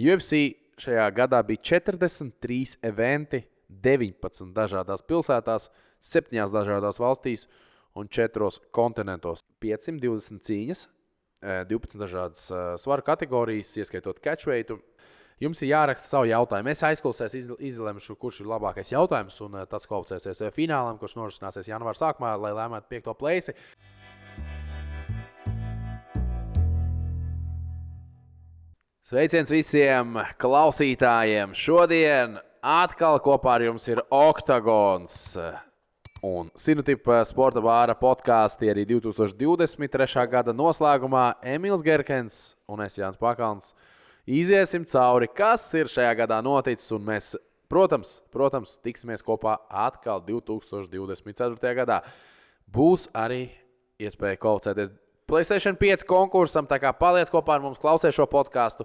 UFC šajā gadā bija 43 eventi, 19 dažādās pilsētās, 7 dažādās valstīs un 4 kontinentos. 520 cīņas, 12 eh, dažādas eh, svaru kategorijas, ieskaitot catchweight. Jums ir jāraksta savu jautājumu. Es aizklausēs, izlemšu, kurš ir labākais jautājums, un eh, tas kvalificēsies finālam, kurš norisināsies janvāra sākumā, lai lēmētu piekto plēsi. Sveiciens visiem klausītājiem! Šodien atkal kopā ar jums ir Oktagons un Sinutipa sporta vāra podkāstī arī 2023. gada noslēgumā Emīls Gerkens un es Jānis Pakauns iziesim cauri, kas ir šajā gadā noticis. Un mēs, protams, protams, tiksimies kopā atkal 2024. gadā. Būs arī iespēja kvalificēties Playstation 5 konkursam, tā kā paliec kopā ar mums, klausies šo podkāstu.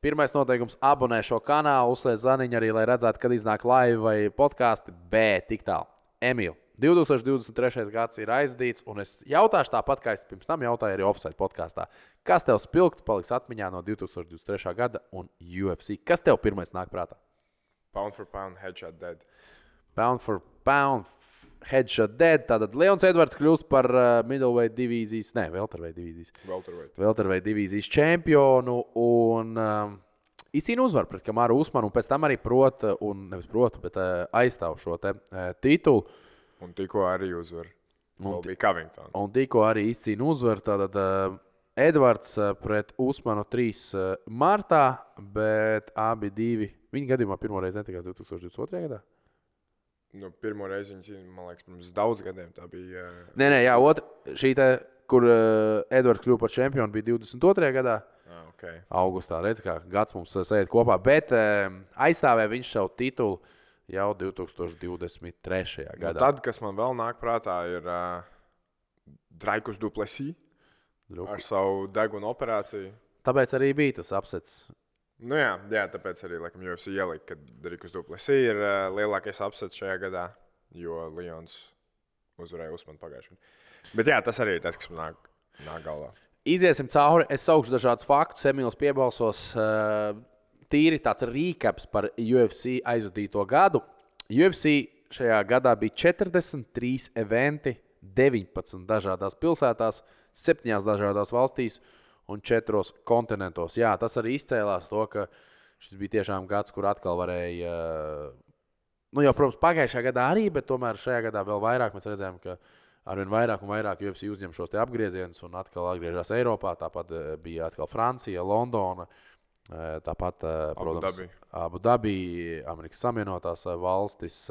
Pirmais noteikums - abonē šo kanālu, uzliek zaniņu arī, lai redzētu, kad iznāk live vai podkāsti. Bet tik tālu. Emīl, 2023. gads ir aizdīts, un es jautāšu tāpat, kā es pirms tam jautāju arī offside podkāstā. Kas tev spilgts paliks atmiņā no 2023. gada un UFC? Kas tev pirmais nāk prātā? Pound for pound, headshot dead. Pound for pound, headshot dead. Tātad Leons Edvards kļūst par uh, middleweight divīzijas, ne, welterweight divīzijas. Welterweight. Welterweight divīzijas čempionu un um, izcīna uzvaru pret Kamaru Usmanu un pēc tam arī prot, un nevis prot, bet uh, aizstāv šo te uh, titulu. Un tikko arī uzvar. Un. Un tikko arī izcīna uzvaru. Tātad uh, Edvards uh, pret Usmanu 3 uh, martā, bet abi divi. Viņa gadījumā pirmo reizi netikās 2022. gadā. Nu, pirmo reizi viņš ir, man liekas, pirms daudz gadiem. Tā bija. Uh... Nē, nē, jā, otra, šī te, kur uh, Edvards kļuva par čempionu, bija 22. gadā. Ah, okay. Augustā redzēja, kā gads mums sēž kopā. Bet uh, aizstāvēja viņš savu titulu jau 2023. Nu, gadā. Nu, tad, kas man vēl nāk prātā, ir uh, Draikus Duplessis ar savu deguna operāciju. Tāpēc arī bija tas apsets. Nu jā, jā, tāpēc arī laikam, UFC ielika, ka Rikus Duplessis ir uh, lielākais apsets šajā gadā, jo Lions uzvarēja Usmanu pagājušajā gadā. Bet jā, tas arī ir tas, kas man nāk, nāk galvā. Iziesim cauri. Es saukšu dažādus faktus. Emīls piebalsos uh, tīri tāds rīkaps par UFC aizvadīto gadu. UFC šajā gadā bija 43 eventi, 19 dažādās pilsētās, 7 dažādās valstīs un četros kontinentos. Jā, tas arī izcēlās to, ka šis bija tiešām gads, kur atkal varēja. Nu, jau, protams, pagājušajā gadā arī, bet tomēr šajā gadā vēl vairāk mēs redzējām, ka arvien vairāk un vairāk UFC uzņem šos apgriezienus un atkal atgriežas Eiropā. Tāpat eh, bija atkal Francija, Londona. Eh, tāpat, eh, protams, Abu Dabī, Amerikas Savienotās valstis,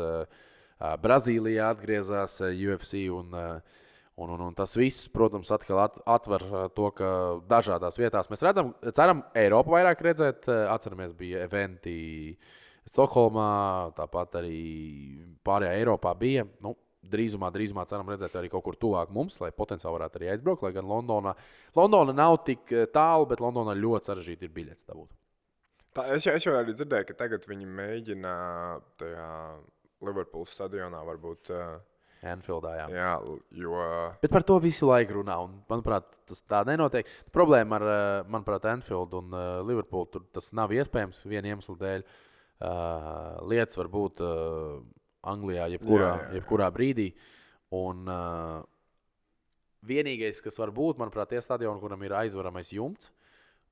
Brazīlijā atgriezās UFC. Un, uh, Un, un, un tas viss, protams, atkal at, atver uh, to, ka dažādās vietās mēs redzam, ceram, Eiropu vairāk redzēt. Uh, atceramies, bija eventi Stokholmā, tāpat arī pārējā Eiropā bija. Nu, drīzumā, drīzumā ceram redzēt arī kaut kur tuvāk mums, lai potenciāli varētu arī aizbraukt. Lai gan Londonā, Londona nav tik uh, tālu, bet Londonā ļoti sarežģīti ir biļets dabūt. Tā, es, jau, es jau arī dzirdēju, ka tagad viņi mēģina tajā Liverpools stadionā varbūt. Uh, Anfieldā. Jā. jā, jo. Bet par to visu laiku runā. Un, manuprāt, tas tā nenotiek. Problēma ar, manuprāt, Anfield un uh, Liverpool tur tas nav iespējams viena iemesla dēļ. Uh, lietas var būt uh, Anglijā jebkurā, jā, jā, jā. jebkurā brīdī. Un, uh, vienīgais, kas var būt, manuprāt, ir stadions, kuram ir aizvaramais jumts.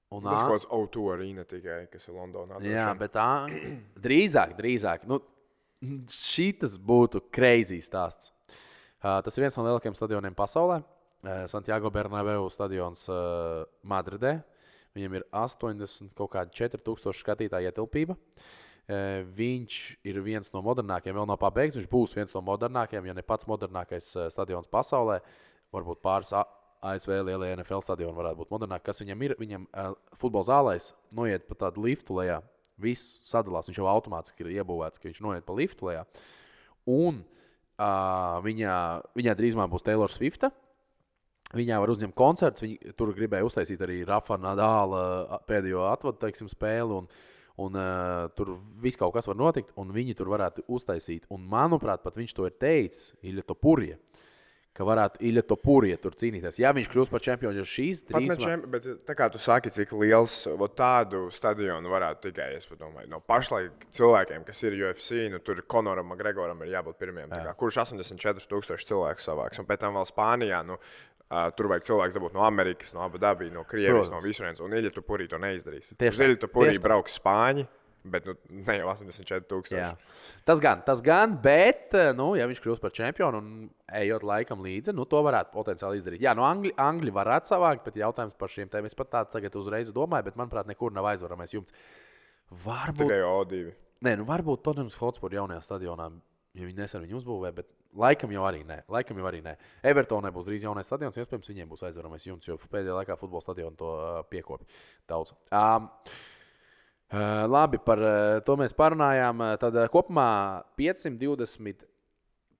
Un tas ir kaut kāds O2 arī ne tikai, kas ir Londonā. Jā, bet tā drīzāk, drīzāk. Nu, Šis būtu crazy stāsts. Tas ir viens no lielākajiem stadioniem pasaulē. Santiago Bernabeu stadions Madridē. Viņam ir 80, kaut kāda 4000 skatītāju ietilpība. Viņš ir viens no modernākajiem, vēl nav pabeigts. Viņš būs viens no modernākajiem, ja ne pats modernākais stadions pasaulē. Varbūt pāris ASV lielie NFL stadioni varētu būt modernāki. Kas viņam ir? Viņam futbola zālēs noiet pa tādu liftu lejā. Viss sadalās. Viņš jau automātiski ir iebūvēts, ka viņš noiet pa liftu lejā. Un uh, Uh, viņā, viņā drīzumā būs Taylor Swift. Viņā var uzņemt koncerts. Viņi tur gribēja uztaisīt arī Rafa Nadāla pēdējo atvadu teiksim, spēli. Un, un, uh, tur viss kaut kas var notikt, un viņi tur varētu uztaisīt. Un, manuprāt, pat viņš to ir teicis, Ilja Topurija, ka varētu Ilja Topūrija tur cīnīties. Ja viņš kļūs par čempionu, jo šīs trīs čem, bet tā kā tu saki, cik liels tādu stadionu varētu tikai, es domāju, no pašlaik cilvēkiem, kas ir UFC, nu, tur Konoram Gregoram ir jābūt pirmajam. tā kā, Kurš 84,000 cilvēku savāks. Un pēc tam vēl Spānijā. Nu, Uh, tur vajag cilvēku dabūt no Amerikas, no Abu Dabijas, no Krievijas, Protams. no visurienes. Un Ilija Tupurī to neizdarīs. Tieši tā, Ilija Tupurī brauks Spāņi, bet nu, ne jau 84,000. Jā. Tas gan, tas gan, bet, nu, ja viņš kļūs par čempionu un ejot laikam līdzi, nu, to varētu potenciāli izdarīt. Jā, no Angļi, Angļi varētu savākt, bet jautājums par šiem tēmām es pat tādu tagad uzreiz domāju, bet, manuprāt, nekur nav aizvaramais jumts. Varbūt, Tikai O2. nē, nu, varbūt Tottenhams Hotspur jaunajā stadionā, ja viņi nesen viņu uzbūvē, bet laikam jau arī nē. Laikam jau arī nē. Evertonai būs drīz jaunais stadions, iespējams, viņiem būs aizvaramais jumts, jo pēdējā laikā futbola stadionu to uh, piekopja daudz. Um, Uh, labi, par uh, to mēs parunājām. Uh, Tad uh, kopumā 520,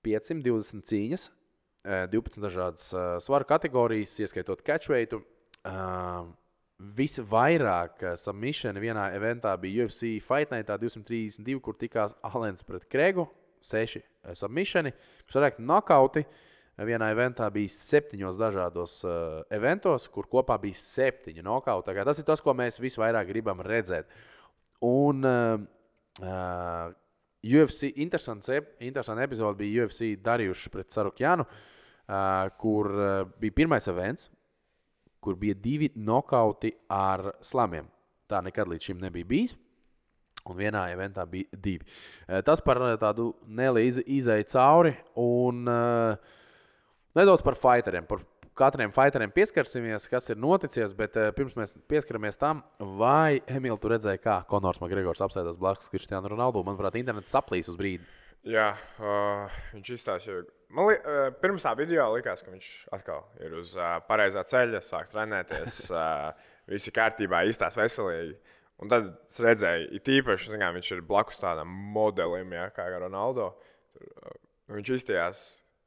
520 cīņas, uh, 12 dažādas uh, svaru kategorijas, ieskaitot catchweightu. Uh, Visvairāk uh, submission vienā eventā bija UFC Fight Night 232, kur tikās Alens pret Kregu. 6 submissioni, visvairāk nokauti. Vienā eventā bija septiņos dažādos uh, eventos, kur kopā bija septiņi nokauti. Tas ir tas, ko mēs visvairāk gribam redzēt. Un uh, uh, UFC interesants, interesanta epizode bija UFC darījuši pret Sarukjānu, uh, kur uh, bija pirmais events, kur bija divi nokauti ar slamiem. Tā nekad līdz šim nebija bijis. Un vienā eventā bija divi. Eh, Tas par eh, tādu nelielu izēju cauri. Un uh, nedaudz par fighteriem. Par katriem fighteriem pieskarsimies, kas ir noticis. Bet uh, pirms mēs pieskaramies tam, vai Emīlija, tu redzēji, kā Konors Makgregors apsēdās blakus Kristiānu Ronaldu? Manuprāt, internets saplīs uz brīdi. Jā, uh, viņš izstāstīja. Man li, uh, pirms tā video likās, ka viņš atkal ir uz uh, pareizā ceļa, sāk trenēties, uh, viss ir kārtībā, izstāsta veselīgi. Un tad es redzēju, it īpaši, kā viņš ir blakus tādam modelim, jā, kā Ronaldo. Tur, uh, viņš izstājās.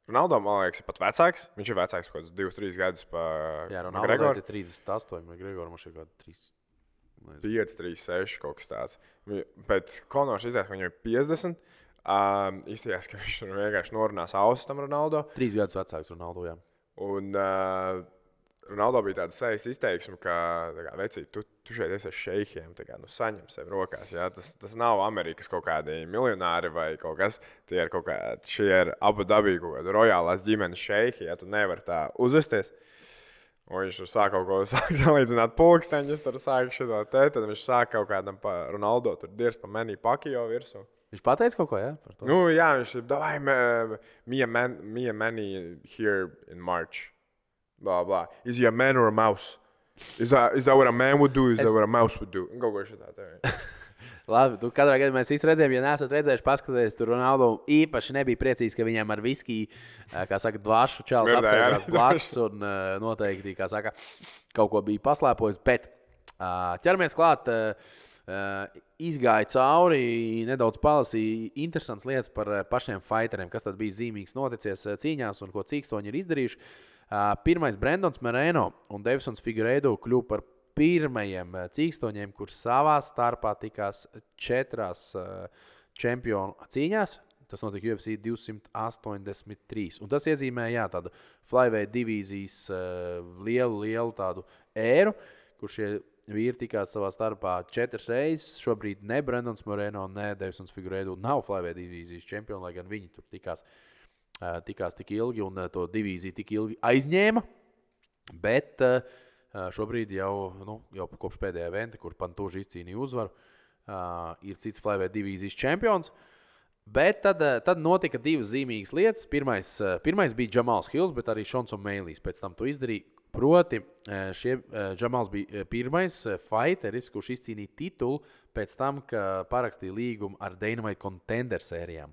Ronaldo, man liekas, ir pat vecāks. Viņš ir vecāks kaut kādus 2, 3 gadus par Jā, Ronaldu Gregoru. ir 38, Makgregoram ir kaut kādi 3. 5, 3, 6 kaut kas tāds. Bet Konors izsaka, ka viņam ir 50. Um, izskatās, ka viņš vienkārši norunās ausis tam Ronaldo. Trīs gadus vecāks Ronaldu. Jā. Un uh, Ronaldo bija tāds sejas izteiksme, ka, tā kā, vecīt, tu, tu šeit esi ar šeikiem, kā, nu, saņem sev rokās. Jā? Tas, tas nav Amerikas kaut kādi miljonāri vai kaut kas. Tie ir kaut kādi, šie ir abu dabīgi kaut kādi rojālās ģimenes šeiki, ja tu nevari tā uzvesties. Un viņš tur sāk kaut ko sāk salīdzināt, pulksteņus, tur sāk šo te, tad viņš sāk kaut kādam pa Ronaldo tur dirst pa menī pakijo virsmu. Viņš pateica kaut ko jā, par to. Nu, jā, viņš ir. Davai, me, me, man, me and Manny here in March. Blah, blah. Is he a man or a mouse? Is that, is that what a man would do? Is Es- that what a mouse would do? Kaut ko šādā. Labi, tu katrā gadījumā mēs visi redzējām, ja neesat redzējuši, paskatieties, tur Ronaldo īpaši nebija priecīgs, ka viņam ar viskiju, kā saka, dvašu čels apsēžās blakus un noteikti, kā saka, kaut ko bija paslēpojis. Bet ķeramies klāt, izgāja cauri, nedaudz palasīja interesantas lietas par pašiem fighteriem, kas tad bija zīmīgs noticies cīņās un ko cīkstoņi ir izdarījuši. Pirmais Brendons Merēno un Devisons Figueiredo kļuva par pirmajiem cīkstoņiem, kurš savā starpā tikās četrās čempionu cīņās. Tas notika UFC 283. Un tas iezīmē jā, tādu flyweight divīzijas lielu, lielu tādu ēru, kur šie vīri tikās savā starpā četras reizes. Šobrīd ne Brendons Moreno, ne Devisons Figueiredo nav flyweight divīzijas čempioni, lai gan viņi tur tikās, eh, tikās tik ilgi un to divīziju tik ilgi aizņēma. Bet šobrīd jau, nu, jau kopš pēdējā eventa, kur Pantūža izcīnīja uzvaru, ir cits flyweight divīzijas čempions. Bet tad, tad notika divas zīmīgas lietas. Pirmais, pirmais bija Džamals Hills, bet arī Šons Mēlīs pēc tam to izdarīja. Proti, šie, Džamals bija pirmais fighteris, kurš izcīnīja titulu pēc tam, kad parakstīja līgumu ar Dynamite Contender sērijām.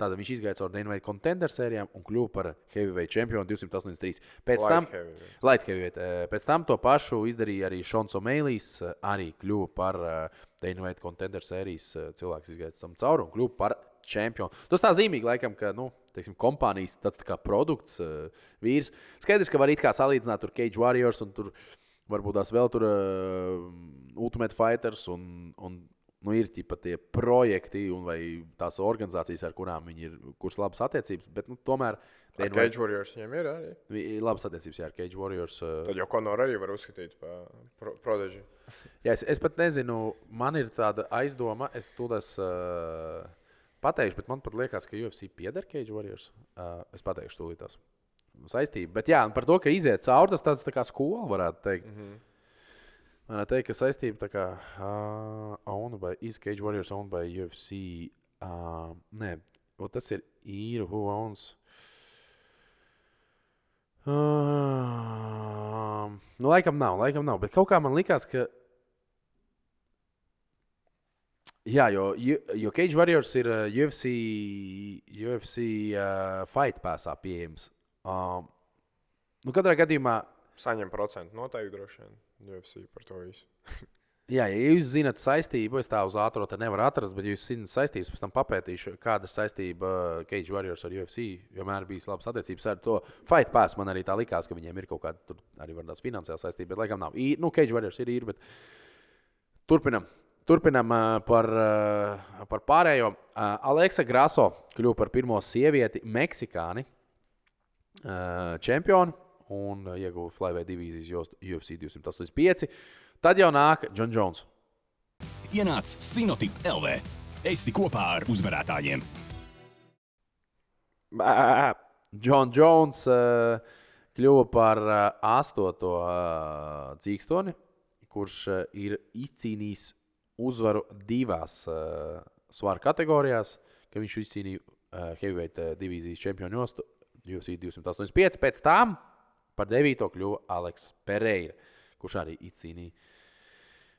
Tad viņš izgāja caur Dynamite Contender sērijām un kļuva par heavyweight čempionu 283. Pēc Light tam, heavyweight. Light heavyweight. Pēc tam to pašu izdarīja arī Šons O'Mailijs. eh, Arī kļuva par Dynamite Contender sērijas cilvēks, izgājis tam cauri un kļuva par čempionu. Tas tā zīmīgi, laikam, ka nu, teiksim, kompānijas tāds tā kā produkts, vīrs. Skaidrs, ka var it kā salīdzināt tur Cage Warriors un tur varbūt tās vēl tur uh, Ultimate Fighters un, un nu, ir ķipa, tie projekti un vai tās organizācijas, ar kurām viņi ir, kuras labas attiecības. Bet nu, tomēr Ar Cage Warriors viņiem ir arī. labas attiecības jā, ar Cage Warriors. Uh, Tad jau Conor arī var uzskatīt par pro prodiģi. Jā, es, es pat nezinu, man ir tāda aizdoma, es to uh, pateikšu, bet man pat liekas, ka UFC pieder Cage Warriors. Uh, es pateikšu to līdz saistību. Bet jā, par to, ka iziet cauri, tas tāds tā kā skola varētu teikt. Mm -hmm. Varētu teikt, ka saistība tā kā uh, owned by is Cage Warriors owned by UFC. Uh, nē, tas ir īru, who owns. Uh, nu, laikam nav, laikam nav. Bet kaut kā man likās, ka. Jā, jo, jo- Cage Warriors ir uh, UFC, UFC uh, fight pasā pieejams. Um, nu, katrā gadījumā, Saņem procentu noteikti droši vien. UFC par to visu. jā, ja jūs zinat saistību, es tā uz ātrā te nevaru atrast, bet jūs zinat saistības, pēc tam papētīšu, kāda ir saistība uh, Cage Warriors ar UFC. Vienmēr bijis labas attiecības ar to fight pass. Man arī tā likās, ka viņiem ir kaut kāda tur arī varbūt finansiāla saistība, bet laikam nav. I, nu, Cage Warriors ir īri, bet turpinam. Turpinam uh, par, uh, par pārējo. Aleksa Graso kļuva par pirmo sievieti Meksikāni čempionu un uh, ieguva Flyweight divīzijas UFC 285. Tad jau nāk John Jones. Ienāc Sinotip LV. Esi kopā ar uzvarētājiem. John Jones uh, kļuva par uh, astoto uh, cīkstoni, kurš uh, ir izcīnījis uzvaru divās uh, svaru kategorijās, kad viņš izcīnīja uh, heavyweight uh, divīzijas čempionu jostu UFC 285. Pēc tam par devīto kļuva Aleks Pereira, kurš arī izcīnīja.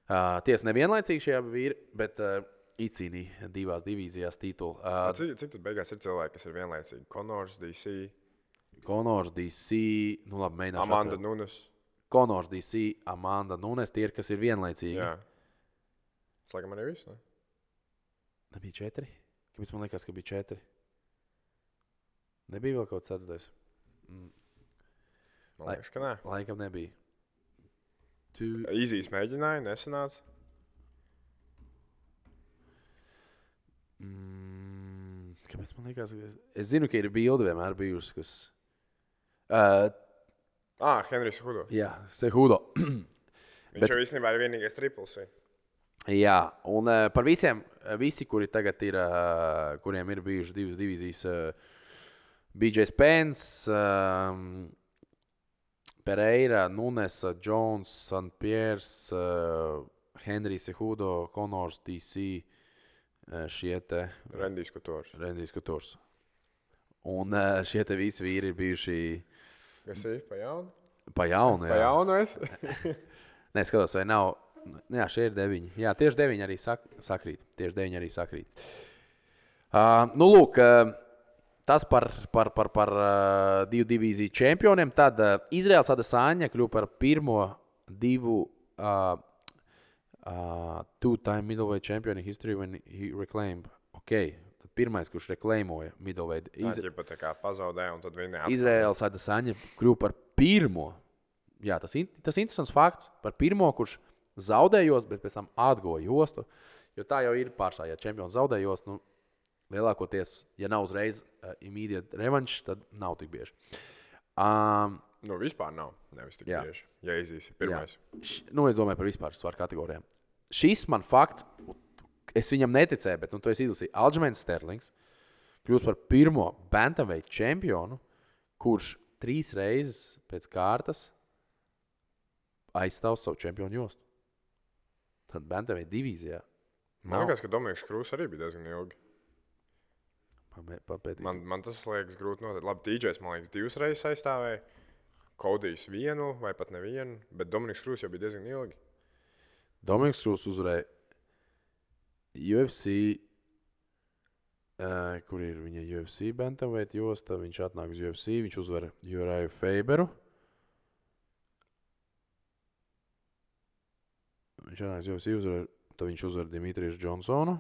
Uh, Tiesa nevienlaicīgi šie abi vīri, bet uh, izcīnīja divās divīzijās titulu. Uh, Cik, cik tad beigās ir cilvēki, kas ir vienlaicīgi? Konors, DC, Konors, DC, nu labi, mēģināšu. Amanda atcerēt. Nunes. Konors, DC, Amanda Nunes, tie ir, kas ir vienlaicīgi. Jā. Tas laikam arī viss. Ne? Nebija četri. Kāpēc man liekas, ka bija četri? Nebija vēl kaut kāds ceturtais. Man liekas, ka nē. Laikam nebija. Tu... Īzijas mēģināja, nesanāca. Mm, kāpēc man liekas, ka es, es zinu, ka ir bilde vienmēr bijusi, kas. Uh, Ah, Henrijs Hudo. jā, Sehudo. Viņš Bet- jau īstenībā ir vienīgais tripls. ir. Jā, un uh, par visiem, visi, kuri tagad ir, uh, kuriem ir bijušas divas divīzijas, uh, BJ Spence, um, Pereira, Nunes, Jones, Sanpierre, uh, Henrijs Hudo, Konors, DC, uh, šie te Rendijs Kutors. Rendijs Kutors. Un uh, šie te visi vīri ir bijuši Kas ir pa jaunu? pa jaunu. Pa jā. jaunu es. Nē, skatos, vai nav. Jā, šie ir deviņi. Jā, tieši deviņi arī sak sakrīt. Tieši deviņi arī sakrīt. Uh, nu, lūk, uh, tas par, par, par, par uh, divu divīziju čempioniem. Tad uh, Izraels Adesāņa kļuva par pirmo divu uh, uh, two-time middleweight champion in history when he reclaimed. Okay. Tad pirmais, kurš reklēmoja middleweight. Iz... Iz... Viņa pat tā kā pazaudēja, un tad viņa Izraels Adesāņa kļuva par pirmo. Jā, tas ir tas interesants fakts par pirmo, kurš zaudējos, bet pēc tam atgoja jostu. Jo tā jau ir pārsvarā, ja čempions zaudējos, nu, lielākoties, ja nav uzreiz uh, immediate revanš, tad nav tik bieži. Um, Nu, vispār nav. Nevis tik Jā. bieži. Ja izīsi pirmais. Š, nu, es domāju par vispār svaru kategorijām. Šis man fakts, es viņam neticēju, bet nu, to es izlasīju. Alžmēns Sterlings kļūst par pirmo bantamveidu čempionu, kurš trīs reizes pēc kārtas aizstāv savu čempionu jostu. Tad bantamveidu divīzijā. Man liekas, ka Dominiks Krūss arī bija diezgan ilgi. Papētīsim. Man, man tas liekas grūti noteikt. Labi, DJs man liekas divas reizes aizstāvēja. Kodijs vienu vai pat nevienu, bet Dominiks Krūss jau bija diezgan ilgi. Dominiks Krūss uzvarēja UFC, uh, kur ir viņa UFC bantamveida josta. Viņš atnāk uz UFC, viņš uzvar Juraju Feiberu. Viņš atnāk uz UFC, uzvar, tad viņš uzvar Dimitriju Džonsonu.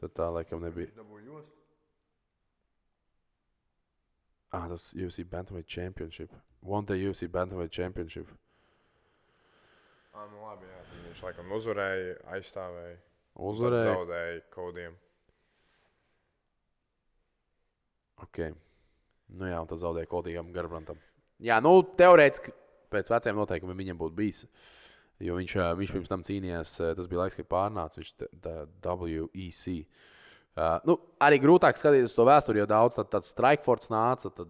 Tad tā laikam nebija. Ah, tas UFC Bantamweight Championship. One Day UFC Bantamweight Championship. Ah, nu labi, jā. Viņš laikam uzvarēja, aizstāvēja. Uzvarēja. Zaudēja kodiem. Okay. Nu jā, un tas zaudēja Kodijam Garbrantam. Jā, nu, teorētiski pēc veciem noteikumiem viņam būtu bijis. Jo viņš, viņš pirms tam cīnījās, tas bija laiks, kad pārnāca viņš tā WEC. Uh, nu, arī grūtāk skatīties to vēsturi, jo daudz tad, tad Strikefords nāca, tad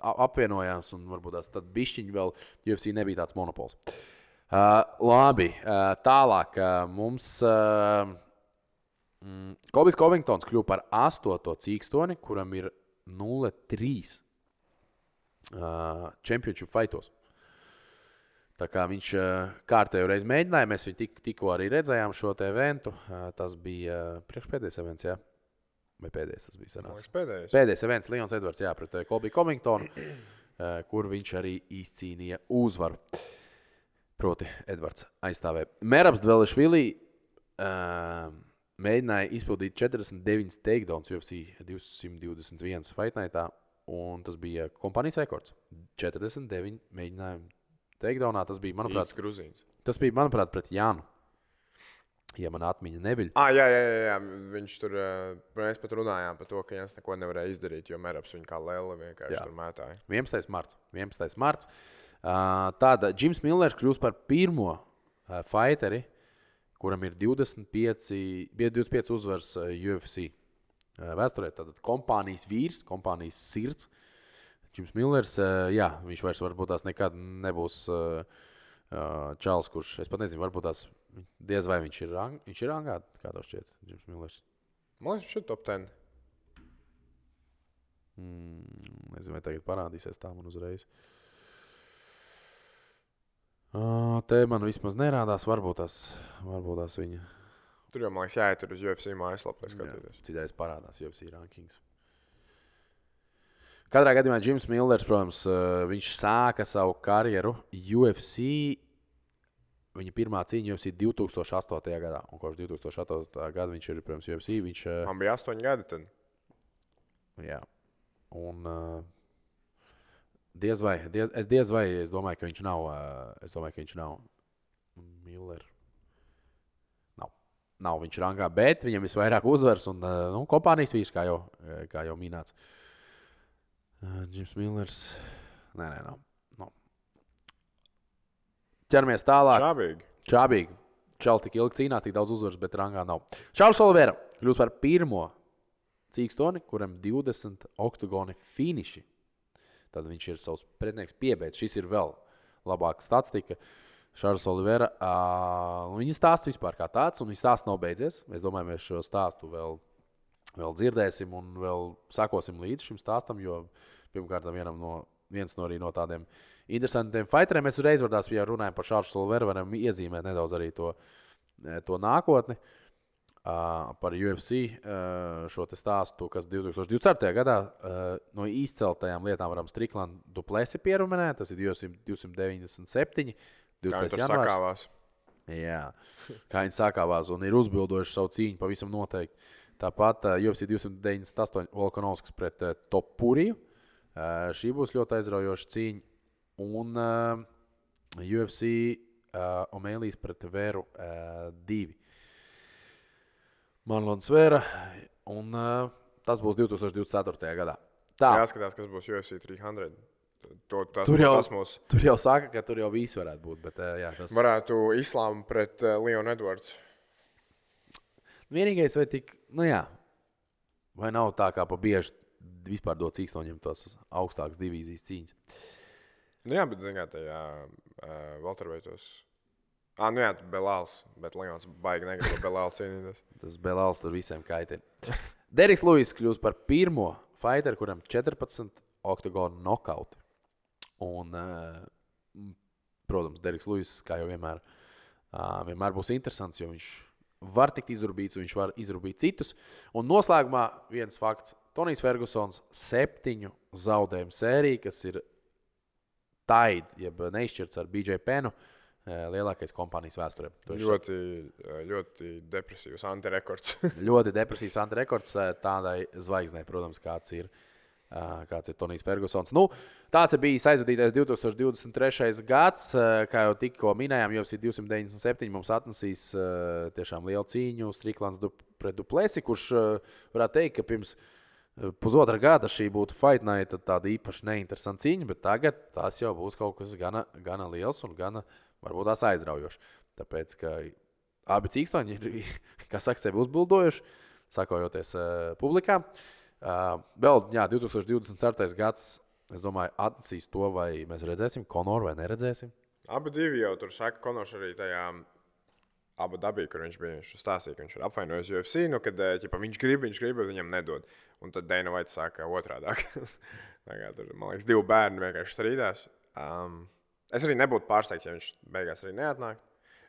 apvienojās un varbūt tās bišķiņi vēl UFC nebija tāds monopols. Uh, labi, uh, tālāk uh, mums. Uh, Mm, Kobis Covingtons kļuva par astoto cīkstoni, kuram ir 0-3 uh, championship fightos. Tā kā viņš uh, kārtējo reizi mēģināja, mēs viņu tik, tikko arī redzējām šo eventu. Uh, tas bija uh, priekšpēdējais events, jā. Vai pēdējais tas bija? Sanāca? pēdējais. Pēdējais events, Lions Edvards, jā, pret Kolbiju Covingtonu, uh, kur viņš arī izcīnīja uzvaru. Proti, Edvards aizstāvēja. Mērabs Dvēlešvili uh, mēģināja izpildīt 49 takedowns UFC 221 fightnightā, un tas bija kompānijas rekords. 49 mēģinājumi takedownā. Tas bija, manuprāt, gruzīns. tas bija, manuprāt pret Jānu. Ja man atmiņa neviļ. Ah, jā, jā, jā, jā. Viņš tur, mēs pat runājām par to, ka Jans neko nevarēja izdarīt, jo Mēraps viņu kā lēle vienkārši Jā. tur mētāja. 11. marts. 11. marts. Uh, tāda Jims Millers kļūst par pirmo uh, fighteri, kuram ir 25, bija 25 uzvaras uh, UFC uh, vēsturē. Tātad kompānijas vīrs, kompānijas sirds. Jims Millers, uh, jā, viņš vairs varbūt tās nekad nebūs uh, uh, čels, kurš, es pat nezinu, varbūt tās diez vai viņš ir, rang, viņš ir rangā, kā tev šķiet, Jims Millers. Man liekas, viņš ir top 10. Mm, nezinu, vai tagad parādīsies tā man uzreiz. Uh, te man vismaz nerādās, varbūt tas, varbūt tas viņa Tur jau, man liekas, jāiet uz UFC mājaslapu, lai skatītos. citais parādās UFC rankings. Katrā gadījumā Jims Millers, protams, uh, viņš sāka savu karjeru UFC. Viņa pirmā cīņa UFC 2008. gadā, un kopš 2008. gada viņš ir, protams, UFC. Viņš, uh, Man bija 8 gadi tad. Jā. Un uh, diez vai, diez, es diez vai, es domāju, ka viņš nav, es domāju, ka viņš nav Miller. Nav. Nav viņš rangā, bet viņam ir vairāk uzvaras un nu, kompānijas vīrs, kā jau, eh, kā jau minēts. Uh, Jims Millers. Nē, nē, nav. nav. Ķeramies tālāk. Čābīgi. Čābīgi. Čāls tik ilgi cīnās, tik daudz uzvaras, bet rangā nav. Čāls Olivera kļūst par pirmo cīkstoni, kuram 20 oktagoni finiši. Tad viņš ir savs pretinieks piebeigts. Šis ir vēl labāka statistika. Šārs Olivera. Uh, viņa stāsts vispār kā tāds, un viņa stāsts nav beidzies. Es domāju, mēs šo stāstu vēl, vēl dzirdēsim un vēl sakosim līdzi šim stāstam, jo pirmkārt no, viens no, no tādiem interesantiem fighteriem. Mēs uzreiz, vardās, ja runājam par Šāru Olveru, varam iezīmēt nedaudz arī to, eh, to nākotni. Uh, par UFC uh, šo te stāstu, kas 2024. gadā uh, no izceltajām lietām varam Striklanda duplesi pierunāt. Tas ir 297. Kā 20. viņi tur janvārs. sakāvās. Jā, kā viņi sakāvās un ir uzbildojuši savu cīņu pavisam noteikti. Tāpat uh, UFC 298 Volkanovskis pret uh, Topuriju. Uh, šī būs ļoti aizraujoša cīņa. Un UFC Omēlijas pret Vēru uh, 2. Marlons Vēra. Un tas būs 2024. gadā. Tā, Jāskatās, kas būs UFC 300. To, tas, Tur jau- mums tur jau saka, ka tur jau viss varētu būt. Bet, jā, tas... varētu islāma pret uh, Leonu Edvards. Vienīgais, vai tik, nu jā, vai nav tā kā pa bieži vispār dot cīkstoņiem tos augstākas divīzijas cīņas. Nu, jā, bet, zināt, tajā uh, Valterveitos. Ah, nu jā, Belāls, bet Leons baigi negrib Belālu cīnīties. Tas Belāls tur visiem kaitina. Deriks Lūis kļūst par pirmo fighteru, kuram 14 oktagonu nokauti. Un, uh, protams, Deriks Lūis, kā jau vienmēr, uh, vienmēr būs interesants, jo viņš var tikt izrūbīts, un viņš var izrūbīt citus. Un noslēgumā viens fakts. Tonijs Fergusons septiņu zaudējumu sēriju, kas ir taid, jeb neizšķirts ar BJ Penu, eh, lielākais kompānijas vēsturē. Ļoti, uh, ļoti depresīvs antirekords. ļoti depresīvs antirekords eh, tādai zvaigznei, protams, kāds ir Uh, kāds ir Tonijs Fergusons. Nu, tāds bijis aizvadītais 2023. gads. Kā jau tikko minējām, jau 297 mums atnesīs tiešām lielu cīņu Striklāns du, pret Duplesi, kurš varētu teikt, ka pirms pusotra gada šī būtu Fight Night tāda īpaši neinteresanta cīņa, bet tagad tas jau būs kaut kas gana, gana liels un gana varbūt tās aizraujošs. Tāpēc, ka abi cīkstoņi ir, kā saka, sevi uzbildojuši, sakojoties uh, publikā. Uh, vēl, jā, 2024. gads, es domāju, atnesīs to, vai mēs redzēsim Konoru vai neredzēsim. Abi divi jau tur saka, Konors arī tajā abu dabī, kur viņš bija. Viņš stāstīja, ka viņš ir apvainojis UFC, nu, kad ķipa, viņš grib, viņš grib, bet viņam nedod. Un tad Dana Vaits saka otrādi. tur, man liekas, divi bērni vienkārši strīdās. Um, es arī nebūtu pārsteigts, ja viņš beigās arī neatnāk.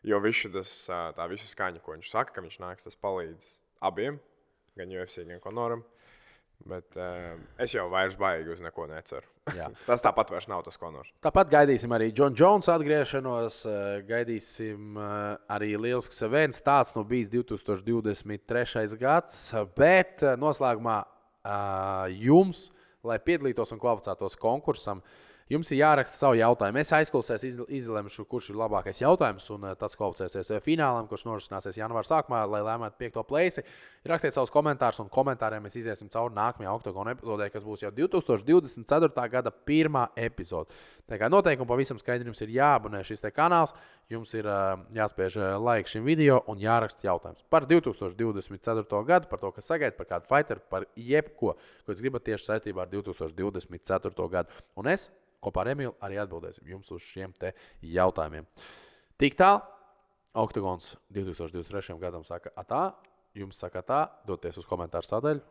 Jo visu tas, tā visa skaņa, ko viņš saka, ka viņš nāks, tas palīdz abiem, gan UFC, gan Konoram. Bet uh, es jau vairs baigi uz neko neceru. tas tāpat vairs nav tas konors. Tāpat gaidīsim arī Džona Jonsa atgriešanos. Gaidīsim arī lielisks events. Tāds nu bijis 2023. gads. Bet noslēgumā jums, lai piedalītos un kvalificētos konkursam, uh, Jums ir jāraksta savu jautājumu. Es aizklausēs, izlemšu, kurš ir labākais jautājums, un eh, tas kvalificēsies eh, finālam, kurš norisināsies janvāra sākumā, lai lēmētu piekto plēsi. Rakstiet savus komentārus, un komentāriem mēs iesim cauri nākamajā oktogona epizodē, kas būs jau 2024. gada pirmā epizode. Tā kā noteikumi pavisam skaidri jums ir jāabonē šis kanāls, jums ir uh, jāspiež laika šim video un jāraksta jautājums par 2024. gadu, par to, kas sagaida, par kādu fighteru, par jebko, ko jūs gribat tieši saistībā ar 2024. gadu. Un es kopā ar Emīlu arī atbildēsim jums uz šiem jautājumiem. Tik tālu, Oktagons 2023. gadam saka, atā, jums saka tā, doties uz komentāru sadaļu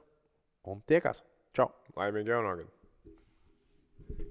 un tiekās. Čau! Laimīgi jaunā gada!